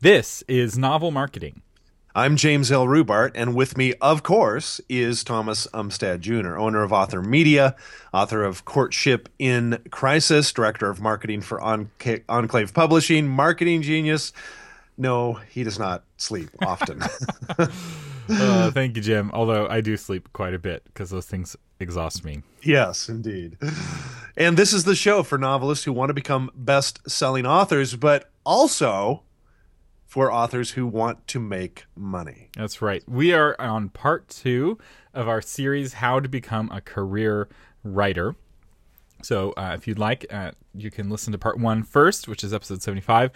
This is Novel Marketing. I'm James L. Rubart, and with me, of course, is Thomas Umstattd Jr., owner of Author Media, author of Courtship in Crisis, director of marketing for Enclave Publishing, marketing genius. No, he does not sleep often. Uh, thank you, Jim. Although I do sleep quite a bit because those things exhaust me. yes, indeed. And this is the show for novelists who want to become best selling authors, but also for authors who want to make money. That's right. We are on part two of our series, How to Become a Career Writer. So, uh, if you'd like, uh, you can listen to part one first, which is episode 75.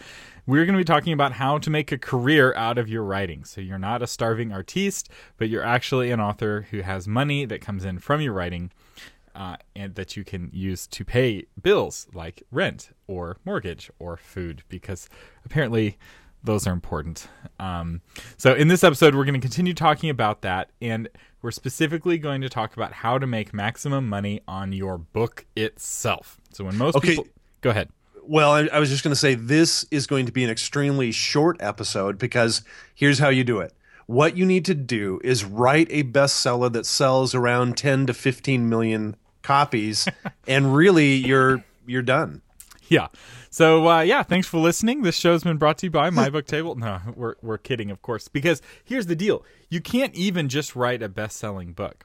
We're going to be talking about how to make a career out of your writing. So, you're not a starving artiste, but you're actually an author who has money that comes in from your writing uh, and that you can use to pay bills like rent or mortgage or food, because apparently those are important. Um, so, in this episode, we're going to continue talking about that, and we're specifically going to talk about how to make maximum money on your book itself. So, when most Okay. people go ahead, Well, I, I was just going to say this is going to be an extremely short episode because here's how you do it. What you need to do is write a bestseller that sells around 10 to 15 million copies and really you're you're done. Yeah. So, uh, yeah, thanks for listening. This show's been brought to you by My Book Table. No, we're we're kidding, of course, because here's the deal: you can't even just write a best-selling book.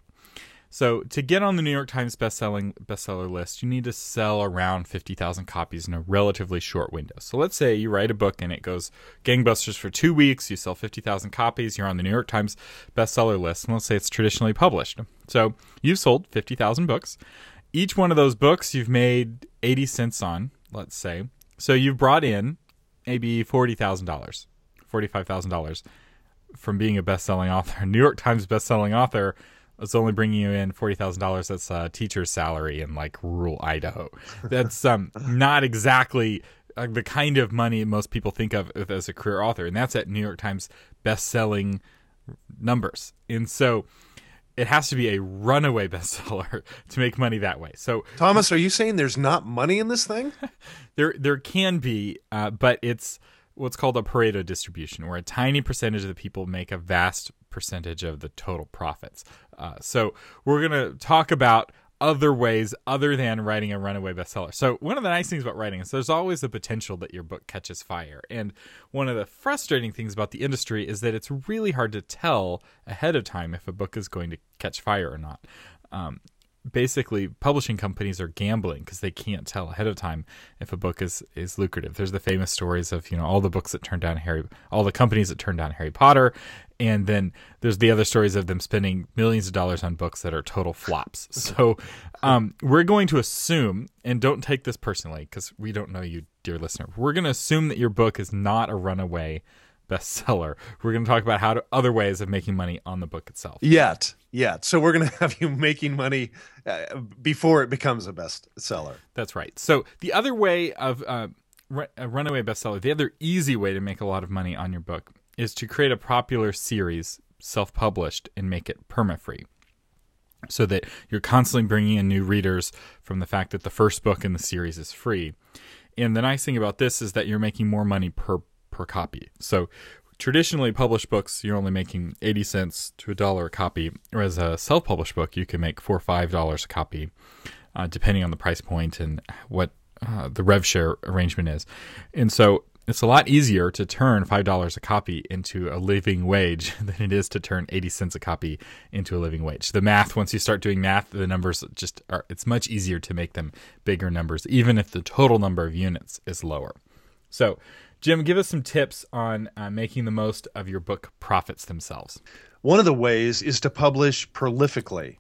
So to get on the New York Times best-selling bestseller list, you need to sell around 50,000 copies in a relatively short window. So let's say you write a book and it goes gangbusters for 2 weeks, you sell 50,000 copies, you're on the New York Times bestseller list, and let's say it's traditionally published. So you've sold 50,000 books. Each one of those books you've made 80 cents on, let's say. So you've brought in maybe $40,000, $45,000 from being a best-selling author. New York Times best-selling author is only bringing you in forty thousand dollars. That's a teacher's salary in like rural Idaho. That's um not exactly uh, the kind of money most people think of as a career author, and that's at New York Times best-selling numbers. And so it has to be a runaway bestseller to make money that way. So Thomas, are you saying there's not money in this thing? there there can be, uh, but it's what's called a Pareto distribution, where a tiny percentage of the people make a vast percentage of the total profits. Uh, so we're gonna talk about other ways other than writing a runaway bestseller. So one of the nice things about writing is there's always the potential that your book catches fire. And one of the frustrating things about the industry is that it's really hard to tell ahead of time if a book is going to catch fire or not. Um, basically publishing companies are gambling because they can't tell ahead of time if a book is is lucrative. There's the famous stories of you know all the books that turned down Harry, all the companies that turned down Harry Potter, and then there's the other stories of them spending millions of dollars on books that are total flops. So um, we're going to assume, and don't take this personally because we don't know you, dear listener. We're going to assume that your book is not a runaway bestseller. We're going to talk about how to other ways of making money on the book itself. Yet, yet. So we're going to have you making money uh, before it becomes a bestseller. That's right. So the other way of uh, a runaway bestseller, the other easy way to make a lot of money on your book is to create a popular series, self-published, and make it perma-free. So that you're constantly bringing in new readers from the fact that the first book in the series is free. And the nice thing about this is that you're making more money per per copy. So traditionally published books you're only making 80 cents to a dollar a copy whereas a self-published book you can make four or five dollars a copy uh, depending on the price point and what uh, the rev share arrangement is. And so it's a lot easier to turn five dollars a copy into a living wage than it is to turn 80 cents a copy into a living wage. The math once you start doing math the numbers just are it's much easier to make them bigger numbers even if the total number of units is lower. So Jim, give us some tips on uh, making the most of your book profits themselves. One of the ways is to publish prolifically.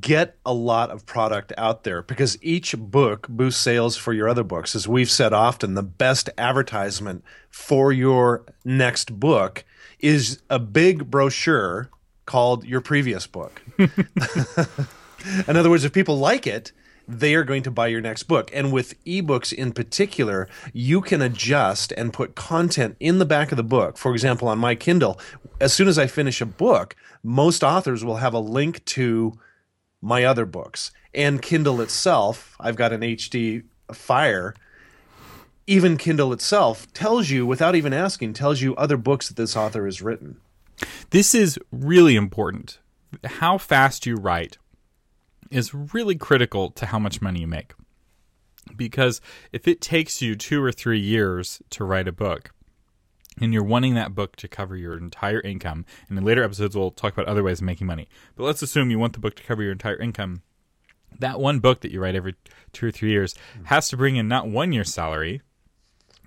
Get a lot of product out there because each book boosts sales for your other books. As we've said often, the best advertisement for your next book is a big brochure called your previous book. In other words, if people like it, they are going to buy your next book. And with ebooks in particular, you can adjust and put content in the back of the book. For example, on my Kindle, as soon as I finish a book, most authors will have a link to my other books. And Kindle itself, I've got an HD Fire. even Kindle itself tells you, without even asking, tells you other books that this author has written. This is really important. How fast you write is really critical to how much money you make. Because if it takes you two or three years to write a book, and you're wanting that book to cover your entire income, and in later episodes we'll talk about other ways of making money. But let's assume you want the book to cover your entire income. That one book that you write every two or three years has to bring in not one year's salary,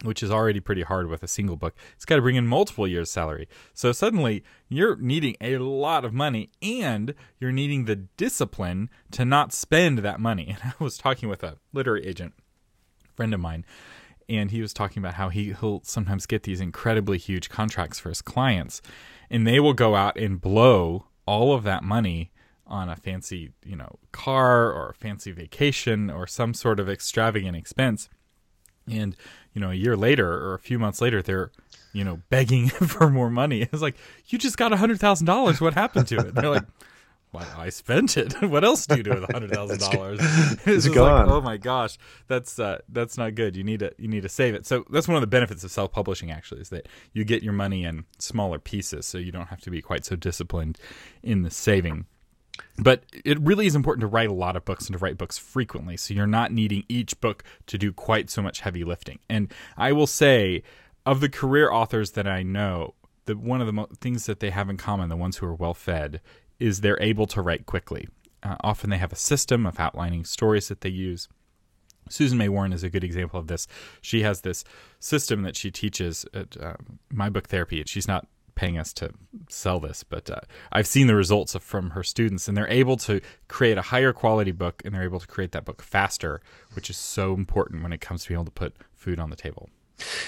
which is already pretty hard with a single book. It's got to bring in multiple years' salary. So suddenly you're needing a lot of money and you're needing the discipline to not spend that money. And I was talking with a literary agent, friend of mine, and he was talking about how he, he'll sometimes get these incredibly huge contracts for his clients, and they will go out and blow all of that money on a fancy, you know, car or a fancy vacation or some sort of extravagant expense. And you know, a year later or a few months later, they're, you know, begging for more money. It's like, you just got a hundred thousand dollars. What happened to it? And they're like, well, I spent it. what else do you do with a hundred thousand dollars? It's gone. Like, oh my gosh, that's uh, that's not good. You need to you need to save it. So that's one of the benefits of self publishing. Actually, is that you get your money in smaller pieces, so you don't have to be quite so disciplined in the saving but it really is important to write a lot of books and to write books frequently so you're not needing each book to do quite so much heavy lifting and i will say of the career authors that i know the one of the mo- things that they have in common the ones who are well fed is they're able to write quickly uh, often they have a system of outlining stories that they use Susan May Warren is a good example of this. She has this system that she teaches at uh, my book therapy. And she's not paying us to sell this, but uh, I've seen the results from her students, and they're able to create a higher quality book, and they're able to create that book faster, which is so important when it comes to being able to put food on the table.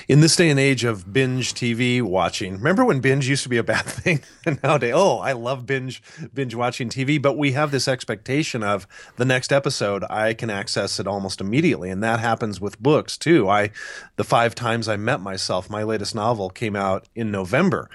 In this day and age of binge TV watching, remember when binge used to be a bad thing? and nowadays, oh, I love binge binge watching TV, but we have this expectation of the next episode I can access it almost immediately, and that happens with books too. I, the five times I met myself, my latest novel came out in November,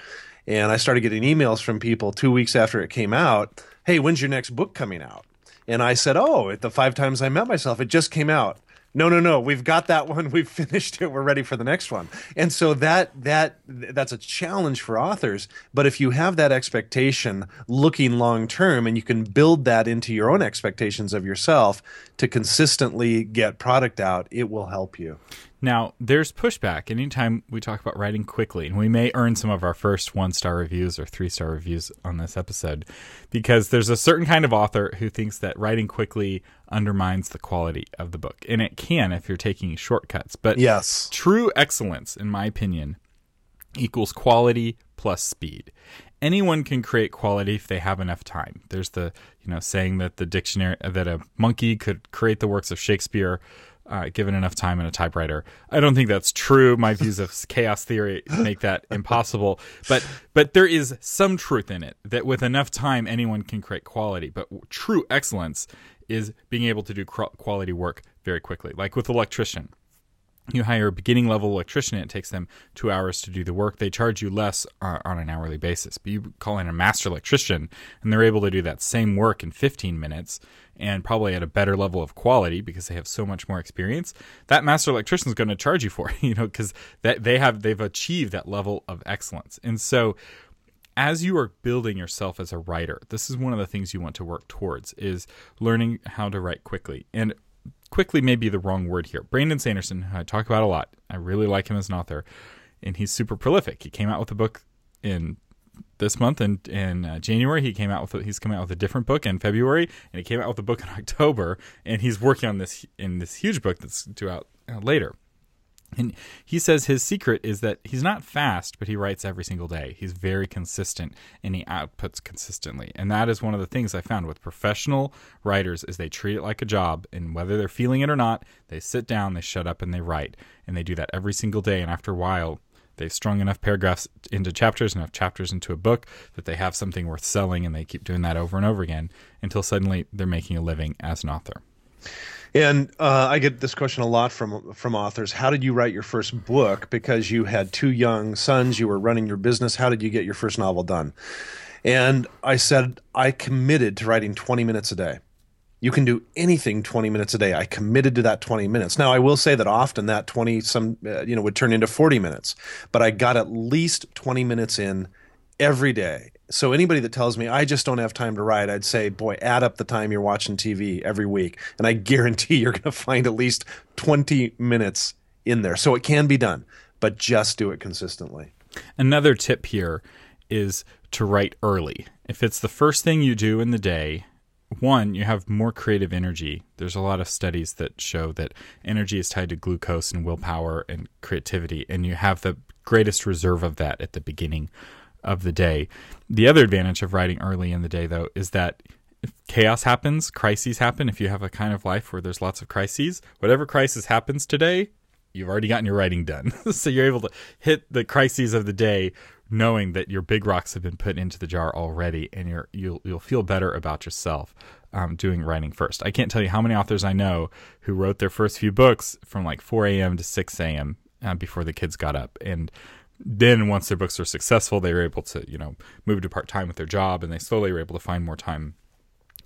and I started getting emails from people two weeks after it came out. Hey, when's your next book coming out? And I said, Oh, at the five times I met myself, it just came out no no no. We've got that one. We've finished it. We're ready for the next one. And so that that that's a challenge for authors. But if you have that expectation looking long term and you can build that into your own expectations of yourself to consistently get product out it will help you now, there's pushback anytime we talk about writing quickly, and we may earn some of our first one star reviews or three star reviews on this episode because there's a certain kind of author who thinks that writing quickly undermines the quality of the book. And it can if you're taking shortcuts. But yes. true excellence, in my opinion, equals quality plus speed. Anyone can create quality if they have enough time. There's the, you know, saying that the dictionary that a monkey could create the works of Shakespeare uh, given enough time and a typewriter. I don't think that's true. My views of chaos theory make that impossible. But but there is some truth in it that with enough time, anyone can create quality. But true excellence is being able to do quality work very quickly, like with electrician you hire a beginning level electrician it takes them two hours to do the work. They charge you less uh, on an hourly basis. But you call in a master electrician and they're able to do that same work in 15 minutes and probably at a better level of quality because they have so much more experience. That master electrician is going to charge you for it you know because that they have they've achieved that level of excellence. And so as you are building yourself as a writer this is one of the things you want to work towards is learning how to write quickly. And quickly may be the wrong word here. Brandon Sanderson, I talk about a lot. I really like him as an author, and he's super prolific. He came out with a book in this month and in, in uh, January. He came out with a, he's coming out with a different book in February, and he came out with a book in October. And he's working on this in this huge book that's due out uh, later. And he says his secret is that he's not fast, but he writes every single day. He's very consistent and he outputs consistently. And that is one of the things I found with professional writers is they treat it like a job and whether they're feeling it or not, they sit down, they shut up and they write. And they do that every single day and after a while they've strung enough paragraphs into chapters, enough chapters into a book that they have something worth selling and they keep doing that over and over again until suddenly they're making a living as an author. And uh, I get this question a lot from from authors. How did you write your first book? Because you had two young sons, you were running your business. How did you get your first novel done? And I said I committed to writing 20 minutes a day. You can do anything 20 minutes a day. I committed to that 20 minutes. Now, I will say that often that 20 some uh, you know would turn into 40 minutes, but I got at least 20 minutes in every day. So anybody that tells me I just don't have time to write, I'd say, boy, add up the time you're watching TV every week, and I guarantee you're going to find at least 20 minutes in there. So it can be done, but just do it consistently. Another tip here is to write early. If it's the first thing you do in the day, one, you have more creative energy. There's a lot of studies that show that energy is tied to glucose and willpower and creativity, and you have the greatest reserve of that at the beginning of the day. The other advantage of writing early in the day, though, is that if chaos happens, crises happen. If you have a kind of life where there's lots of crises, whatever crisis happens today, you've already gotten your writing done. so you're able to hit the crises of the day knowing that your big rocks have been put into the jar already and you're you'll you'll feel better about yourself um, doing writing first. I can't tell you how many authors I know who wrote their first few books from like 4 a.m. to 6 a.m. Uh, before the kids got up and then once their books were successful, they were able to, you know, move to part time with their job and they slowly were able to find more time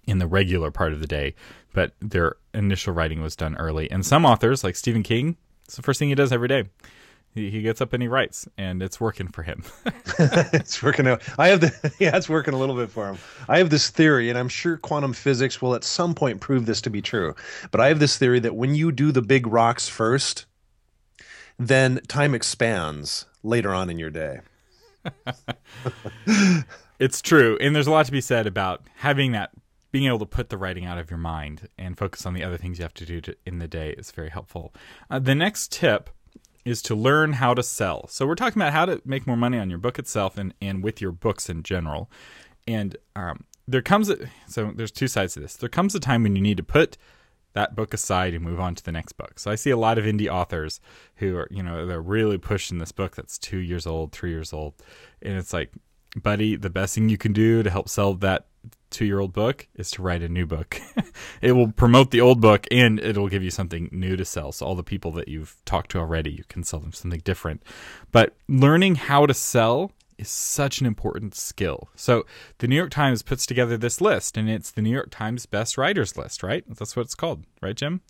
in the regular part of the day. But their initial writing was done early. And some authors, like Stephen King, it's the first thing he does every day. He, he gets up and he writes, and it's working for him. it's working out. I have the yeah, it's working a little bit for him. I have this theory, and I'm sure quantum physics will at some point prove this to be true. But I have this theory that when you do the big rocks first, then time expands later on in your day. it's true. And there's a lot to be said about having that, being able to put the writing out of your mind and focus on the other things you have to do to, in the day is very helpful. Uh, the next tip is to learn how to sell. So we're talking about how to make more money on your book itself and, and with your books in general. And um, there comes a, so there's two sides to this. There comes a time when you need to put that book aside and move on to the next book. So I see a lot of indie authors who are, you know, they're really pushing this book that's two years old, three years old. And it's like, buddy, the best thing you can do to help sell that two year old book is to write a new book. it will promote the old book and it'll give you something new to sell. So all the people that you've talked to already, you can sell them something different. But learning how to sell is such an important skill. So the New York Times puts together this list, and it's the New York Times best writers list, right? That's what it's called, right, Jim?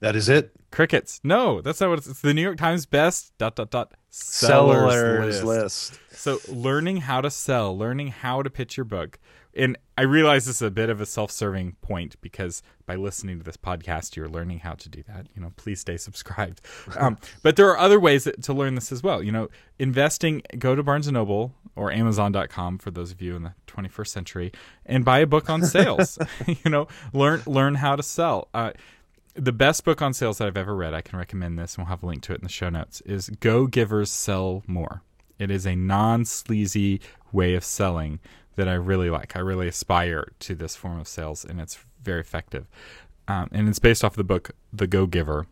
That is it. Crickets. No, that's not what it's. It's the New York Times best dot dot dot sellers, sellers list. list. So learning how to sell, learning how to pitch your book, and I realize this is a bit of a self-serving point because by listening to this podcast, you're learning how to do that. You know, please stay subscribed. Um, but there are other ways to learn this as well. You know, investing. Go to Barnes and Noble or Amazon.com for those of you in the 21st century and buy a book on sales. you know, learn learn how to sell. Uh, the best book on sales that I've ever read, I can recommend this, and we'll have a link to it in the show notes, is Go Givers Sell More. It is a non sleazy way of selling that I really like. I really aspire to this form of sales, and it's very effective. Um, and it's based off the book The Go Giver,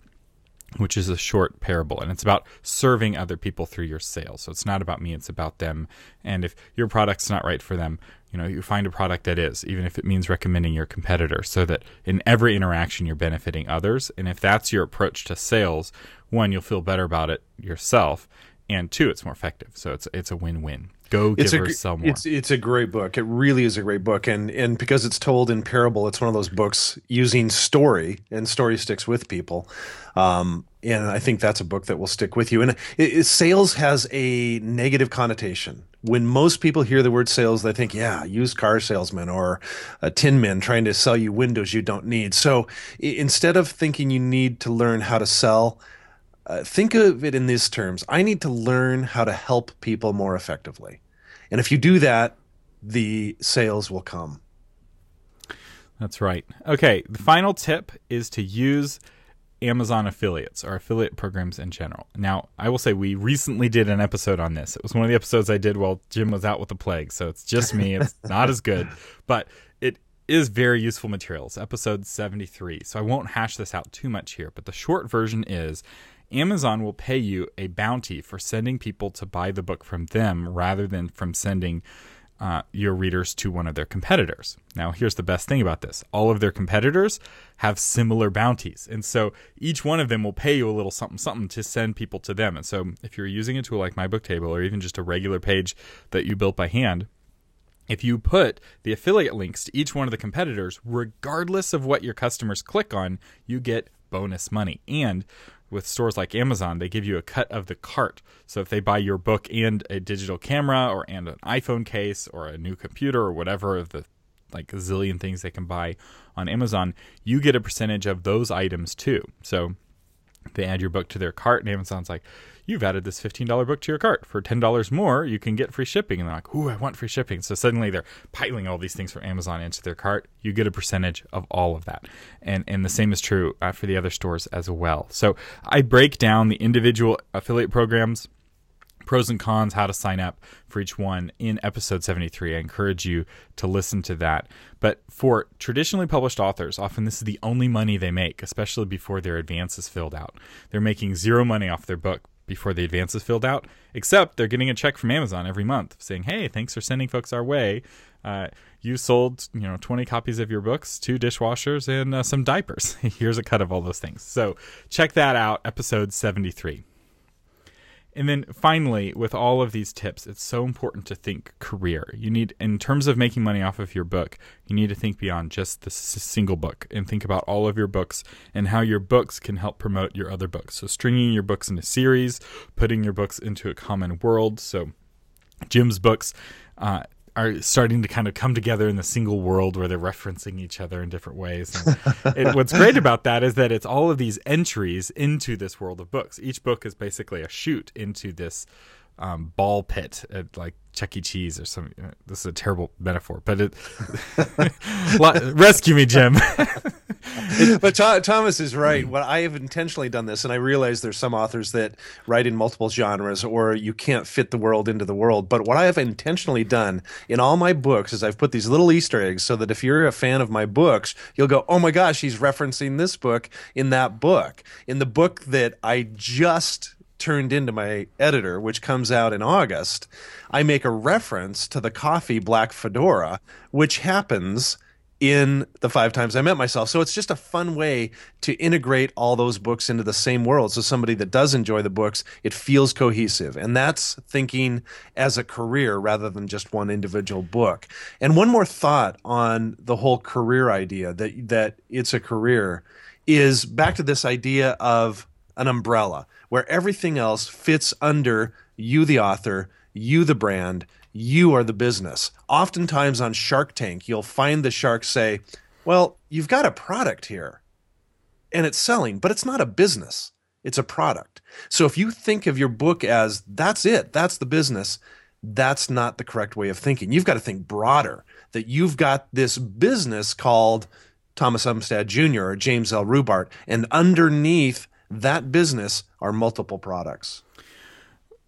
which is a short parable, and it's about serving other people through your sales. So it's not about me; it's about them. And if your product's not right for them, you know, you find a product that is, even if it means recommending your competitor, so that in every interaction you're benefiting others. And if that's your approach to sales, one, you'll feel better about it yourself, and two, it's more effective. So it's it's a win win. Go it's give a, sell more. It's it's a great book. It really is a great book, and and because it's told in parable, it's one of those books using story, and story sticks with people. Um, and I think that's a book that will stick with you. And it, it, sales has a negative connotation. When most people hear the word sales, they think, yeah, used car salesman or a tin man trying to sell you windows you don't need. So instead of thinking you need to learn how to sell, uh, think of it in these terms I need to learn how to help people more effectively. And if you do that, the sales will come. That's right. Okay, the final tip is to use Amazon affiliates or affiliate programs in general. Now, I will say we recently did an episode on this. It was one of the episodes I did while Jim was out with the plague, so it's just me. It's not as good, but it is very useful materials. Episode 73. So I won't hash this out too much here, but the short version is Amazon will pay you a bounty for sending people to buy the book from them rather than from sending uh, your readers to one of their competitors. Now, here's the best thing about this all of their competitors have similar bounties. And so each one of them will pay you a little something, something to send people to them. And so if you're using a tool like My Book Table or even just a regular page that you built by hand, if you put the affiliate links to each one of the competitors, regardless of what your customers click on, you get bonus money. And with stores like Amazon, they give you a cut of the cart. So if they buy your book and a digital camera or and an iPhone case or a new computer or whatever of the like a zillion things they can buy on Amazon, you get a percentage of those items too. So they add your book to their cart and Amazon's like, you've added this $15 book to your cart. For $10 more, you can get free shipping. And they're like, ooh, I want free shipping. So suddenly they're piling all these things from Amazon into their cart. You get a percentage of all of that. And, and the same is true uh, for the other stores as well. So I break down the individual affiliate programs pros and cons, how to sign up for each one in episode 73. I encourage you to listen to that. But for traditionally published authors, often this is the only money they make, especially before their advance is filled out. They're making zero money off their book before the advance is filled out, except they're getting a check from Amazon every month saying, "Hey, thanks for sending folks our way. Uh, you sold, you know, 20 copies of your books, two dishwashers, and uh, some diapers. Here's a cut of all those things." So check that out, episode 73. And then finally, with all of these tips, it's so important to think career. You need, in terms of making money off of your book, you need to think beyond just the single book and think about all of your books and how your books can help promote your other books. So, stringing your books into a series, putting your books into a common world. So, Jim's books uh, are starting to kind of come together in the single world where they're referencing each other in different ways. And what's great about that is that it's all of these entries into this world of books. Each book is basically a chute into this um, ball pit at like Chuck E. Cheese or some. Uh, this is a terrible metaphor, but it rescue me, Jim. but Thomas is right. What I have intentionally done this, and I realize there's some authors that write in multiple genres, or you can't fit the world into the world. But what I have intentionally done in all my books is I've put these little Easter eggs so that if you're a fan of my books, you'll go, "Oh my gosh, he's referencing this book in that book." In the book that I just turned into my editor, which comes out in August, I make a reference to the coffee Black Fedora, which happens in the five times I met myself. So it's just a fun way to integrate all those books into the same world. So somebody that does enjoy the books, it feels cohesive. And that's thinking as a career rather than just one individual book. And one more thought on the whole career idea that that it's a career is back to this idea of an umbrella where everything else fits under you, the author, you, the brand, you are the business. Oftentimes on Shark Tank, you'll find the shark say, Well, you've got a product here and it's selling, but it's not a business, it's a product. So if you think of your book as that's it, that's the business, that's not the correct way of thinking. You've got to think broader that you've got this business called Thomas Umstattd Jr. or James L. Rubart, and underneath that business are multiple products.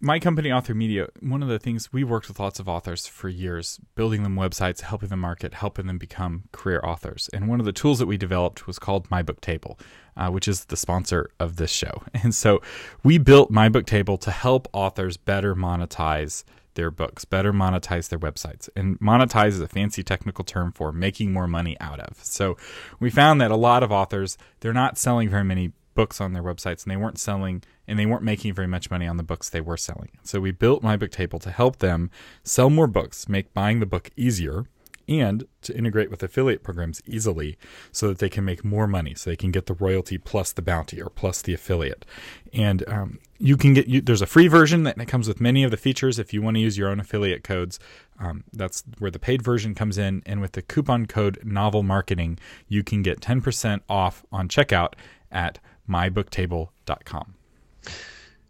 My company, Author Media, one of the things we worked with lots of authors for years, building them websites, helping them market, helping them become career authors. And one of the tools that we developed was called My Book Table, uh, which is the sponsor of this show. And so we built My Book Table to help authors better monetize their books, better monetize their websites. And monetize is a fancy technical term for making more money out of. So we found that a lot of authors, they're not selling very many books on their websites and they weren't selling and they weren't making very much money on the books they were selling. So we built My Book Table to help them sell more books, make buying the book easier, and to integrate with affiliate programs easily so that they can make more money so they can get the royalty plus the bounty or plus the affiliate and um, you can get you, there's a free version that comes with many of the features if you want to use your own affiliate codes um, that's where the paid version comes in and with the coupon code novel marketing you can get 10% off on checkout at mybooktable.com.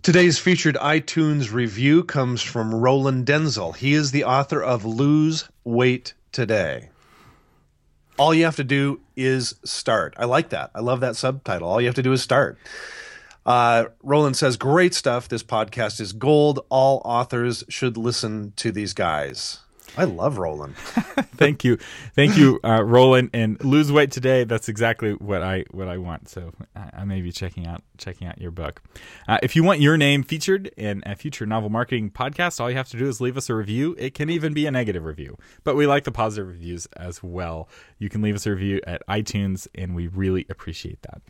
Today's featured iTunes review comes from Roland Denzel. He is the author of Lose Weight Today. All you have to do is start. I like that. I love that subtitle. All you have to do is start. Uh, Roland says, Great stuff. This podcast is gold. All authors should listen to these guys. I love Roland. Thank you, thank you, uh, Roland. And lose weight today. That's exactly what I what I want. So I, I may be checking out checking out your book. Uh, if you want your name featured in a future novel marketing podcast, all you have to do is leave us a review. It can even be a negative review, but we like the positive reviews as well. You can leave us a review at iTunes, and we really appreciate that.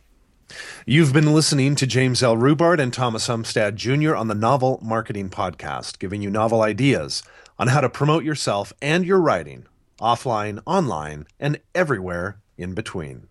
You've been listening to James L. Rubart and Thomas Umstattd Jr. on the Novel Marketing Podcast, giving you novel ideas on how to promote yourself and your writing offline, online, and everywhere in between.